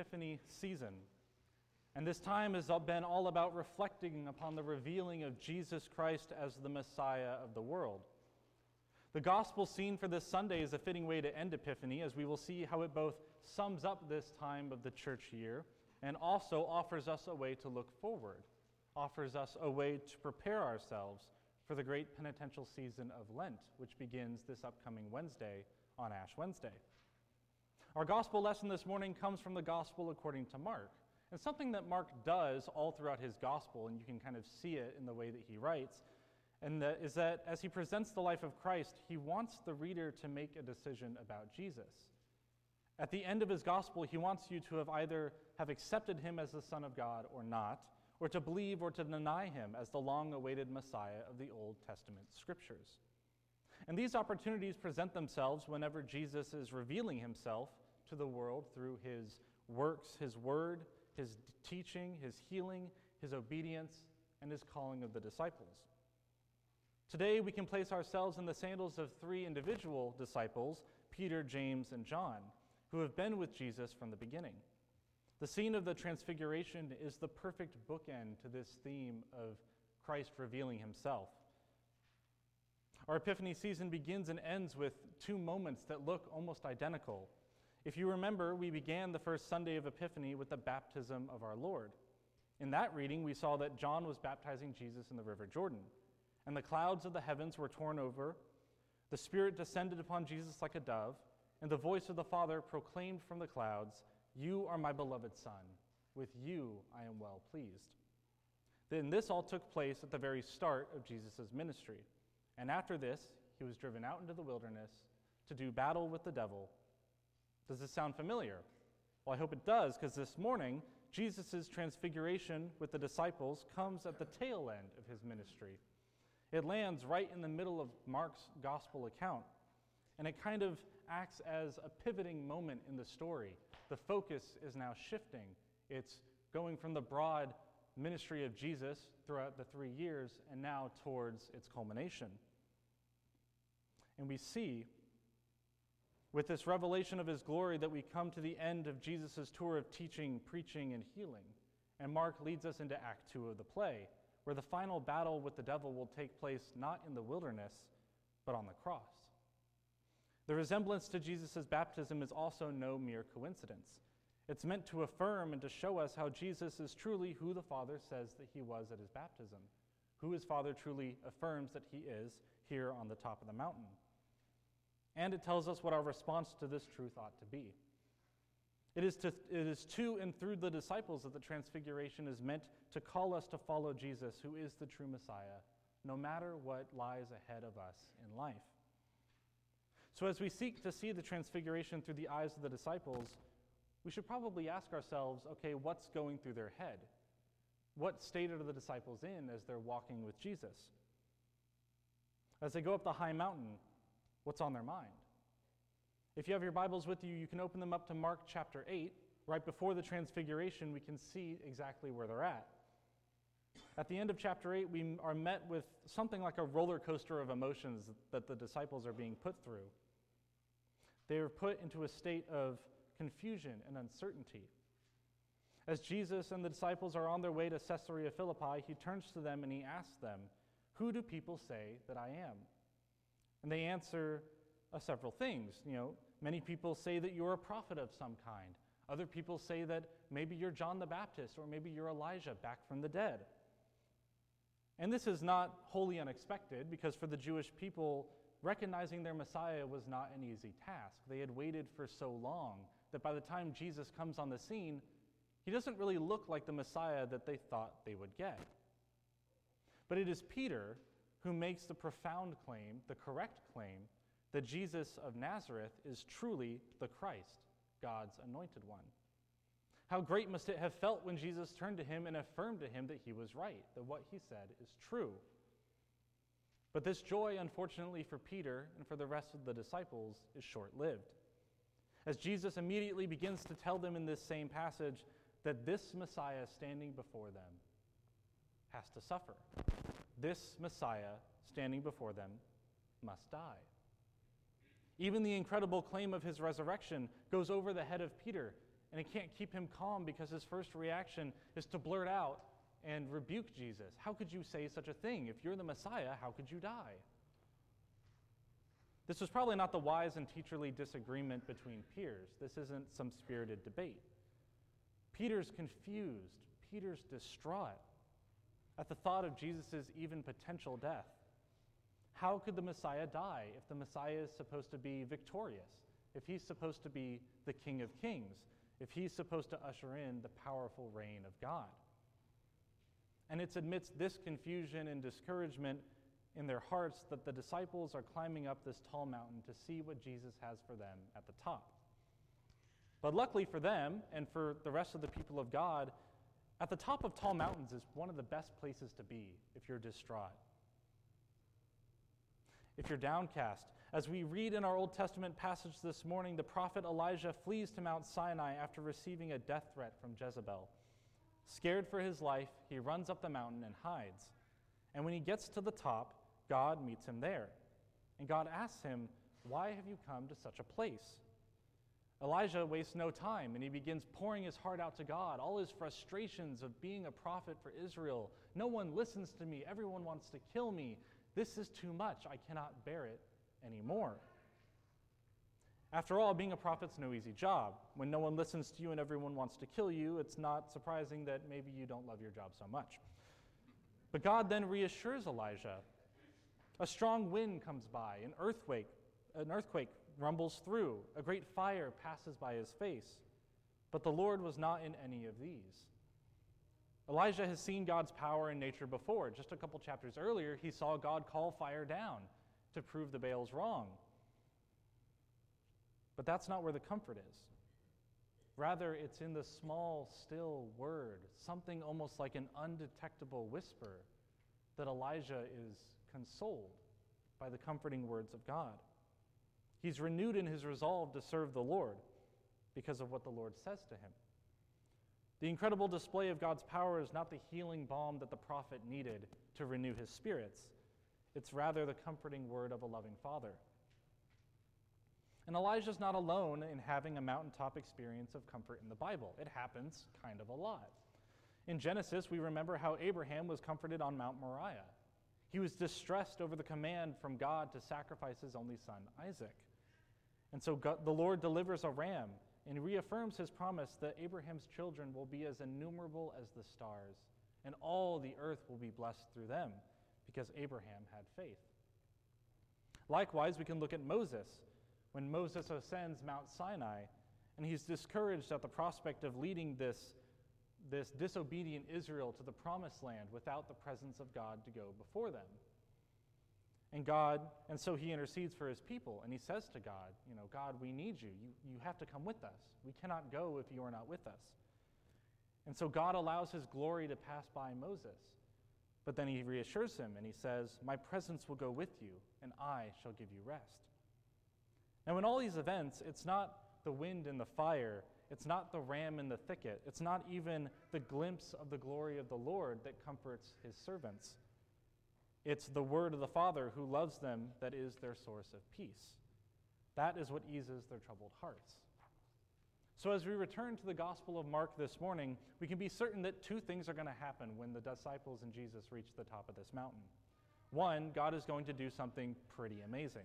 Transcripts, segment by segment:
Epiphany season. And this time has been all about reflecting upon the revealing of Jesus Christ as the Messiah of the world. The gospel scene for this Sunday is a fitting way to end Epiphany, as we will see how it both sums up this time of the church year and also offers us a way to look forward, offers us a way to prepare ourselves for the great penitential season of Lent, which begins this upcoming Wednesday on Ash Wednesday. Our gospel lesson this morning comes from the gospel according to Mark. And something that Mark does all throughout his gospel, and you can kind of see it in the way that he writes, and that is that as he presents the life of Christ, he wants the reader to make a decision about Jesus. At the end of his gospel, he wants you to have either have accepted him as the Son of God or not, or to believe or to deny him as the long awaited Messiah of the Old Testament scriptures. And these opportunities present themselves whenever Jesus is revealing himself to the world through his works, his word, his teaching, his healing, his obedience, and his calling of the disciples. Today, we can place ourselves in the sandals of three individual disciples, Peter, James, and John, who have been with Jesus from the beginning. The scene of the Transfiguration is the perfect bookend to this theme of Christ revealing himself. Our Epiphany season begins and ends with two moments that look almost identical. If you remember, we began the first Sunday of Epiphany with the baptism of our Lord. In that reading, we saw that John was baptizing Jesus in the River Jordan and the clouds of the heavens were torn over. The Spirit descended upon Jesus like a dove, and the voice of the Father proclaimed from the clouds, You are my beloved Son. With you I am well pleased. Then this all took place at the very start of Jesus' ministry. And after this, he was driven out into the wilderness to do battle with the devil. Does this sound familiar? Well, I hope it does, because this morning, Jesus' transfiguration with the disciples comes at the tail end of his ministry. It lands right in the middle of Mark's gospel account. And it kind of acts as a pivoting moment in the story. The focus is now shifting. It's going from the broad ministry of Jesus throughout the three years and now towards its culmination. And we see with this revelation of his glory that we come to the end of Jesus' tour of teaching, preaching, and healing. And Mark leads us into Act Two of the play, where the final battle with the devil will take place not in the wilderness, but on the cross. The resemblance to Jesus' baptism is also no mere coincidence. It's meant to affirm and to show us how Jesus is truly who the Father says that he was at his baptism, who his Father truly affirms that he is here on the top of the mountain. And it tells us what our response to this truth ought to be. It is, to, it is to and through the disciples that the Transfiguration is meant to call us to follow Jesus, who is the true Messiah, no matter what lies ahead of us in life. So, as we seek to see the Transfiguration through the eyes of the disciples, we should probably ask ourselves okay, what's going through their head? What state are the disciples in as they're walking with Jesus? As they go up the high mountain, what's on their mind? If you have your Bibles with you, you can open them up to Mark chapter 8. Right before the transfiguration, we can see exactly where they're at. At the end of chapter 8, we are met with something like a roller coaster of emotions that the disciples are being put through. They are put into a state of confusion and uncertainty. As Jesus and the disciples are on their way to Caesarea Philippi, he turns to them and he asks them, Who do people say that I am? And they answer, uh, several things. You know, many people say that you're a prophet of some kind. Other people say that maybe you're John the Baptist or maybe you're Elijah back from the dead. And this is not wholly unexpected because for the Jewish people, recognizing their Messiah was not an easy task. They had waited for so long that by the time Jesus comes on the scene, he doesn't really look like the Messiah that they thought they would get. But it is Peter who makes the profound claim, the correct claim, that Jesus of Nazareth is truly the Christ, God's anointed one. How great must it have felt when Jesus turned to him and affirmed to him that he was right, that what he said is true. But this joy, unfortunately for Peter and for the rest of the disciples, is short lived. As Jesus immediately begins to tell them in this same passage that this Messiah standing before them has to suffer. This Messiah standing before them must die. Even the incredible claim of his resurrection goes over the head of Peter and it can't keep him calm because his first reaction is to blurt out and rebuke Jesus. How could you say such a thing? If you're the Messiah, how could you die? This was probably not the wise and teacherly disagreement between peers. This isn't some spirited debate. Peter's confused, Peter's distraught at the thought of Jesus' even potential death. How could the Messiah die if the Messiah is supposed to be victorious, if he's supposed to be the King of Kings, if he's supposed to usher in the powerful reign of God? And it's amidst this confusion and discouragement in their hearts that the disciples are climbing up this tall mountain to see what Jesus has for them at the top. But luckily for them and for the rest of the people of God, at the top of tall mountains is one of the best places to be if you're distraught. If you're downcast, as we read in our Old Testament passage this morning, the prophet Elijah flees to Mount Sinai after receiving a death threat from Jezebel. Scared for his life, he runs up the mountain and hides. And when he gets to the top, God meets him there. And God asks him, Why have you come to such a place? Elijah wastes no time and he begins pouring his heart out to God, all his frustrations of being a prophet for Israel. No one listens to me. Everyone wants to kill me. This is too much. I cannot bear it anymore. After all, being a prophet's no easy job. When no one listens to you and everyone wants to kill you, it's not surprising that maybe you don't love your job so much. But God then reassures Elijah. A strong wind comes by, an earthquake, an earthquake rumbles through, a great fire passes by his face. But the Lord was not in any of these. Elijah has seen God's power in nature before. Just a couple chapters earlier, he saw God call fire down to prove the Baals wrong. But that's not where the comfort is. Rather, it's in the small, still word, something almost like an undetectable whisper, that Elijah is consoled by the comforting words of God. He's renewed in his resolve to serve the Lord because of what the Lord says to him. The incredible display of God's power is not the healing balm that the prophet needed to renew his spirits, it's rather the comforting word of a loving father. And Elijah's not alone in having a mountaintop experience of comfort in the Bible. It happens kind of a lot. In Genesis, we remember how Abraham was comforted on Mount Moriah. He was distressed over the command from God to sacrifice his only son, Isaac. And so God, the Lord delivers a ram and reaffirms his promise that Abraham's children will be as innumerable as the stars, and all the earth will be blessed through them, because Abraham had faith. Likewise, we can look at Moses. When Moses ascends Mount Sinai, and he's discouraged at the prospect of leading this, this disobedient Israel to the promised land without the presence of God to go before them. And God, and so he intercedes for his people, and he says to God, You know, God, we need you. you. You have to come with us. We cannot go if you are not with us. And so God allows his glory to pass by Moses. But then he reassures him and he says, My presence will go with you, and I shall give you rest. Now, in all these events, it's not the wind and the fire, it's not the ram in the thicket, it's not even the glimpse of the glory of the Lord that comforts his servants. It's the word of the Father who loves them that is their source of peace. That is what eases their troubled hearts. So, as we return to the Gospel of Mark this morning, we can be certain that two things are going to happen when the disciples and Jesus reach the top of this mountain. One, God is going to do something pretty amazing.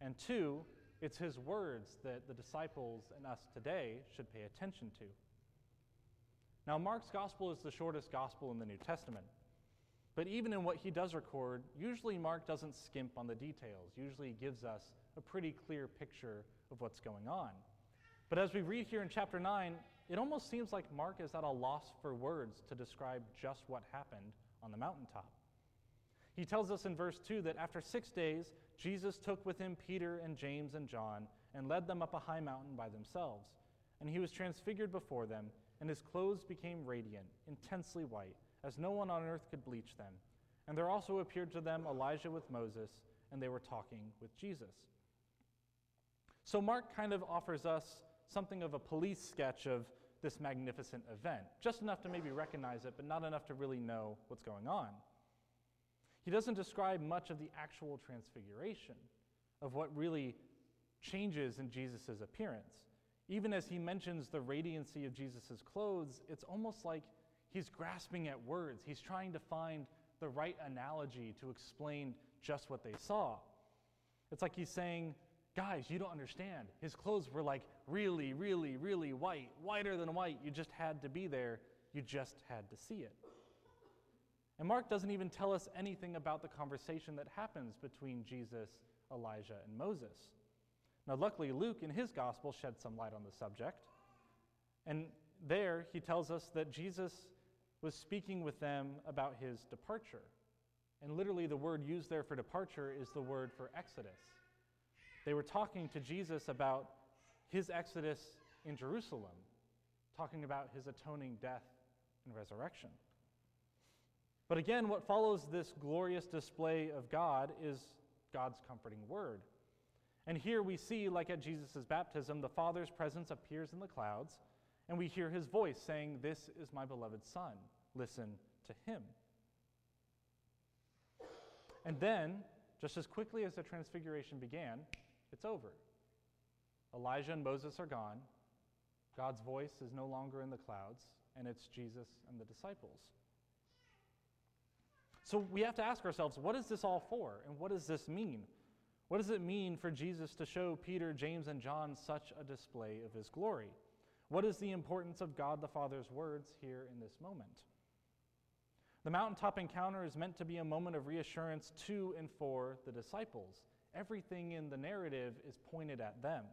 And two, it's His words that the disciples and us today should pay attention to. Now, Mark's Gospel is the shortest Gospel in the New Testament. But even in what he does record, usually Mark doesn't skimp on the details. Usually he gives us a pretty clear picture of what's going on. But as we read here in chapter 9, it almost seems like Mark is at a loss for words to describe just what happened on the mountaintop. He tells us in verse 2 that after six days, Jesus took with him Peter and James and John and led them up a high mountain by themselves. And he was transfigured before them, and his clothes became radiant, intensely white as no one on earth could bleach them. And there also appeared to them Elijah with Moses, and they were talking with Jesus. So Mark kind of offers us something of a police sketch of this magnificent event, just enough to maybe recognize it, but not enough to really know what's going on. He doesn't describe much of the actual transfiguration, of what really changes in Jesus' appearance. Even as he mentions the radiancy of Jesus' clothes, it's almost like he's grasping at words. He's trying to find the right analogy to explain just what they saw. It's like he's saying, Guys, you don't understand. His clothes were like really, really, really white, whiter than white. You just had to be there, you just had to see it. And Mark doesn't even tell us anything about the conversation that happens between Jesus, Elijah, and Moses. Now, luckily, Luke in his gospel shed some light on the subject. And there he tells us that Jesus was speaking with them about his departure. And literally, the word used there for departure is the word for exodus. They were talking to Jesus about his exodus in Jerusalem, talking about his atoning death and resurrection. But again, what follows this glorious display of God is God's comforting word. And here we see, like at Jesus' baptism, the Father's presence appears in the clouds, and we hear his voice saying, This is my beloved Son. Listen to him. And then, just as quickly as the transfiguration began, it's over. Elijah and Moses are gone. God's voice is no longer in the clouds, and it's Jesus and the disciples. So we have to ask ourselves what is this all for, and what does this mean? What does it mean for Jesus to show Peter, James, and John such a display of his glory? What is the importance of God the Father's words here in this moment? The mountaintop encounter is meant to be a moment of reassurance to and for the disciples. Everything in the narrative is pointed at them.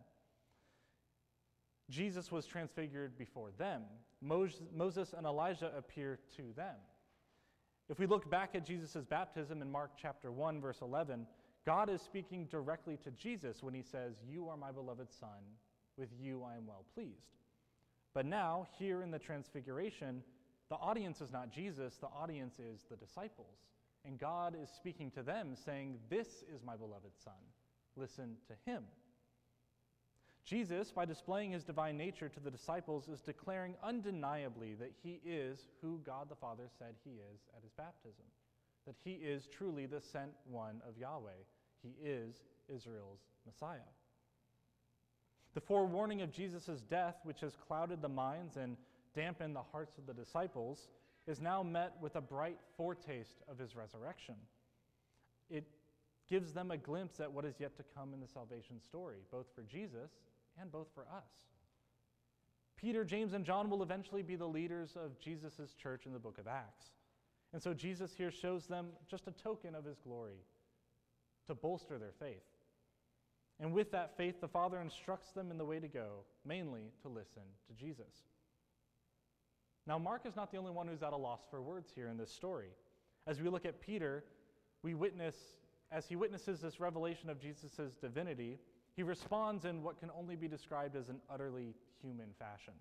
Jesus was transfigured before them. Moses and Elijah appear to them. If we look back at Jesus' baptism in Mark chapter 1, verse 11, God is speaking directly to Jesus when he says, You are my beloved Son, with you I am well pleased. But now, here in the Transfiguration, the audience is not Jesus, the audience is the disciples. And God is speaking to them, saying, This is my beloved Son. Listen to him. Jesus, by displaying his divine nature to the disciples, is declaring undeniably that he is who God the Father said he is at his baptism, that he is truly the sent one of Yahweh. He is Israel's Messiah. The forewarning of Jesus' death, which has clouded the minds and dampened the hearts of the disciples, is now met with a bright foretaste of his resurrection. It gives them a glimpse at what is yet to come in the salvation story, both for Jesus and both for us. Peter, James, and John will eventually be the leaders of Jesus' church in the book of Acts. And so Jesus here shows them just a token of his glory to bolster their faith. And with that faith, the Father instructs them in the way to go, mainly to listen to Jesus. Now, Mark is not the only one who's at a loss for words here in this story. As we look at Peter, we witness, as he witnesses this revelation of Jesus' divinity, he responds in what can only be described as an utterly human fashion.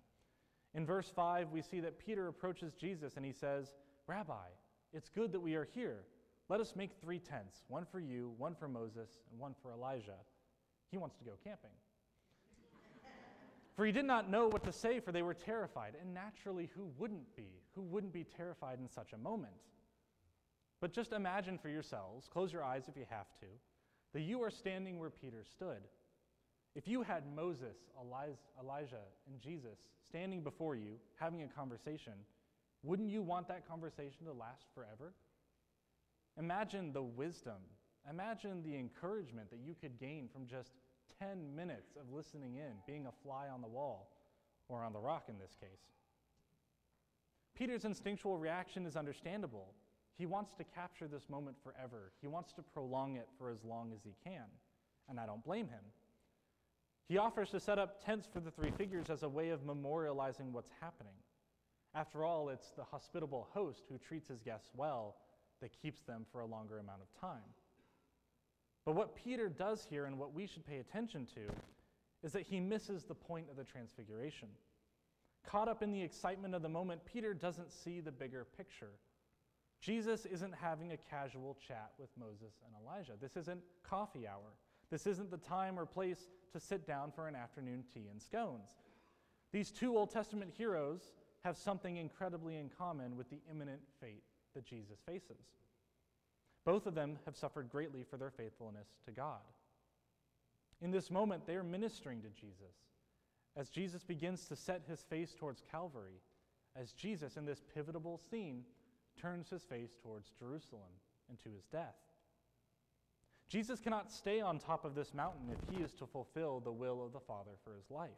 In verse 5, we see that Peter approaches Jesus and he says, Rabbi, it's good that we are here. Let us make three tents one for you, one for Moses, and one for Elijah. He wants to go camping. for he did not know what to say, for they were terrified. And naturally, who wouldn't be? Who wouldn't be terrified in such a moment? But just imagine for yourselves, close your eyes if you have to, that you are standing where Peter stood. If you had Moses, Elijah, and Jesus standing before you having a conversation, wouldn't you want that conversation to last forever? Imagine the wisdom, imagine the encouragement that you could gain from just 10 minutes of listening in, being a fly on the wall, or on the rock in this case. Peter's instinctual reaction is understandable. He wants to capture this moment forever. He wants to prolong it for as long as he can, and I don't blame him. He offers to set up tents for the three figures as a way of memorializing what's happening. After all, it's the hospitable host who treats his guests well that keeps them for a longer amount of time. But what Peter does here and what we should pay attention to is that he misses the point of the transfiguration. Caught up in the excitement of the moment, Peter doesn't see the bigger picture. Jesus isn't having a casual chat with Moses and Elijah. This isn't coffee hour. This isn't the time or place to sit down for an afternoon tea and scones. These two Old Testament heroes have something incredibly in common with the imminent fate that Jesus faces. Both of them have suffered greatly for their faithfulness to God. In this moment, they are ministering to Jesus. as Jesus begins to set his face towards Calvary, as Jesus, in this pivotal scene, turns his face towards Jerusalem and to his death. Jesus cannot stay on top of this mountain if he is to fulfill the will of the Father for his life.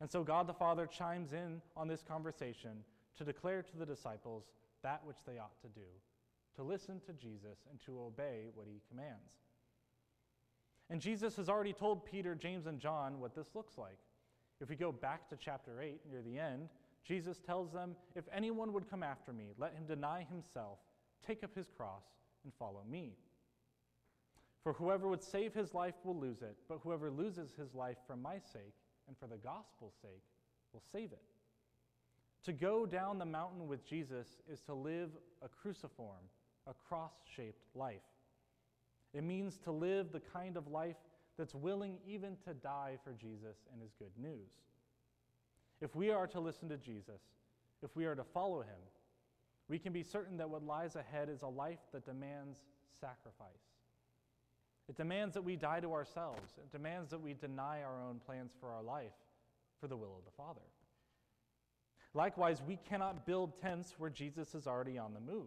And so God the Father chimes in on this conversation to declare to the disciples that which they ought to do, to listen to Jesus and to obey what he commands. And Jesus has already told Peter, James, and John what this looks like. If we go back to chapter 8, near the end, Jesus tells them, If anyone would come after me, let him deny himself, take up his cross, and follow me. For whoever would save his life will lose it, but whoever loses his life for my sake and for the gospel's sake will save it. To go down the mountain with Jesus is to live a cruciform, a cross shaped life. It means to live the kind of life that's willing even to die for Jesus and his good news. If we are to listen to Jesus, if we are to follow him, we can be certain that what lies ahead is a life that demands sacrifice. It demands that we die to ourselves. It demands that we deny our own plans for our life for the will of the Father. Likewise, we cannot build tents where Jesus is already on the move.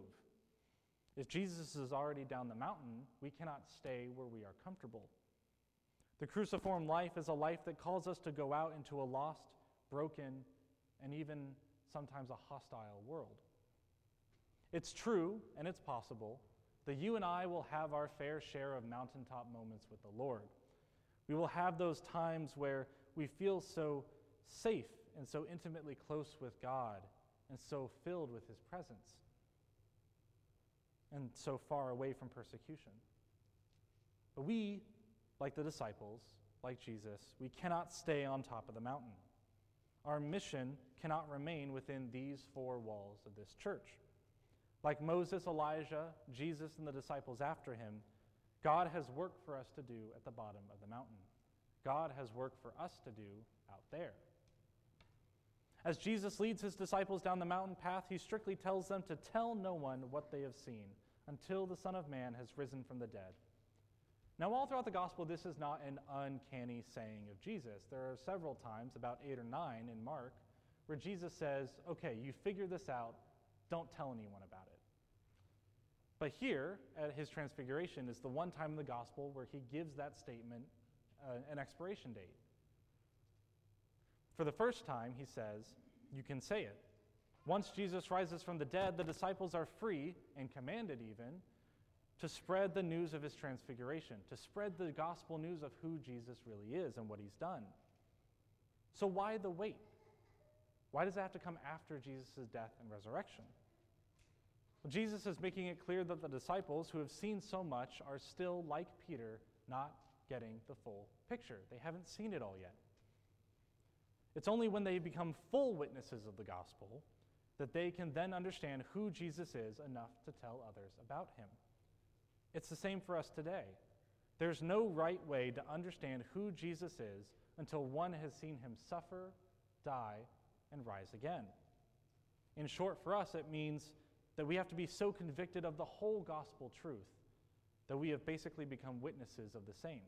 If Jesus is already down the mountain, we cannot stay where we are comfortable. The cruciform life is a life that calls us to go out into a lost, broken, and even sometimes a hostile world. It's true and it's possible that you and I will have our fair share of mountaintop moments with the Lord. We will have those times where we feel so safe and so intimately close with God and so filled with His presence and so far away from persecution. But we, like the disciples, like Jesus, we cannot stay on top of the mountain. Our mission cannot remain within these four walls of this church. Like Moses, Elijah, Jesus, and the disciples after him, God has work for us to do at the bottom of the mountain. God has work for us to do out there. As Jesus leads his disciples down the mountain path, he strictly tells them to tell no one what they have seen until the Son of Man has risen from the dead. Now, all throughout the gospel, this is not an uncanny saying of Jesus. There are several times, about eight or nine in Mark, where Jesus says, Okay, you figure this out, don't tell anyone about it. But here, at his transfiguration, is the one time in the gospel where he gives that statement uh, an expiration date. For the first time, he says, You can say it. Once Jesus rises from the dead, the disciples are free and commanded even to spread the news of his transfiguration, to spread the gospel news of who Jesus really is and what he's done. So, why the wait? Why does it have to come after Jesus' death and resurrection? Well, Jesus is making it clear that the disciples who have seen so much are still, like Peter, not getting the full picture. They haven't seen it all yet. It's only when they become full witnesses of the gospel that they can then understand who Jesus is enough to tell others about him. It's the same for us today. There's no right way to understand who Jesus is until one has seen him suffer, die, and rise again. In short, for us, it means that we have to be so convicted of the whole gospel truth that we have basically become witnesses of the same.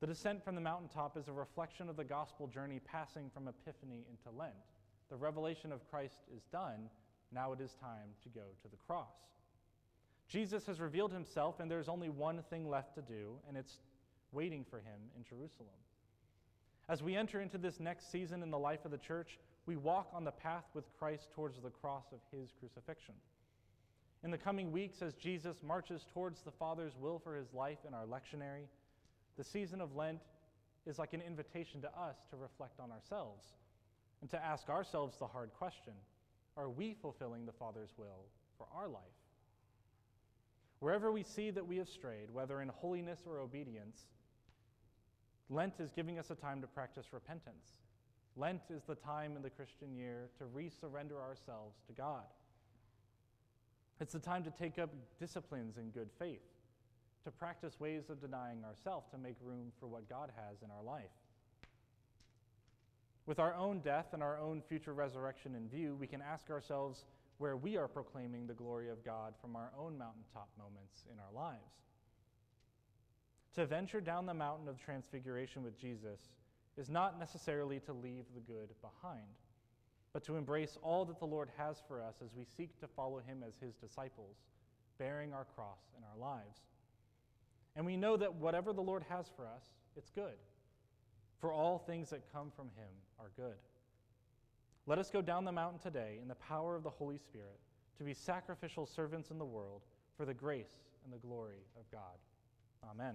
The descent from the mountaintop is a reflection of the gospel journey passing from Epiphany into Lent. The revelation of Christ is done. Now it is time to go to the cross. Jesus has revealed himself, and there's only one thing left to do, and it's waiting for him in Jerusalem. As we enter into this next season in the life of the church, we walk on the path with Christ towards the cross of his crucifixion. In the coming weeks, as Jesus marches towards the Father's will for his life in our lectionary, the season of Lent is like an invitation to us to reflect on ourselves and to ask ourselves the hard question Are we fulfilling the Father's will for our life? Wherever we see that we have strayed, whether in holiness or obedience, Lent is giving us a time to practice repentance. Lent is the time in the Christian year to resurrender ourselves to God. It's the time to take up disciplines in good faith, to practice ways of denying ourselves to make room for what God has in our life. With our own death and our own future resurrection in view, we can ask ourselves where we are proclaiming the glory of God from our own mountaintop moments in our lives. To venture down the mountain of transfiguration with Jesus is not necessarily to leave the good behind, but to embrace all that the Lord has for us as we seek to follow him as his disciples, bearing our cross in our lives. And we know that whatever the Lord has for us, it's good. For all things that come from him are good. Let us go down the mountain today in the power of the Holy Spirit to be sacrificial servants in the world for the grace and the glory of God. Amen.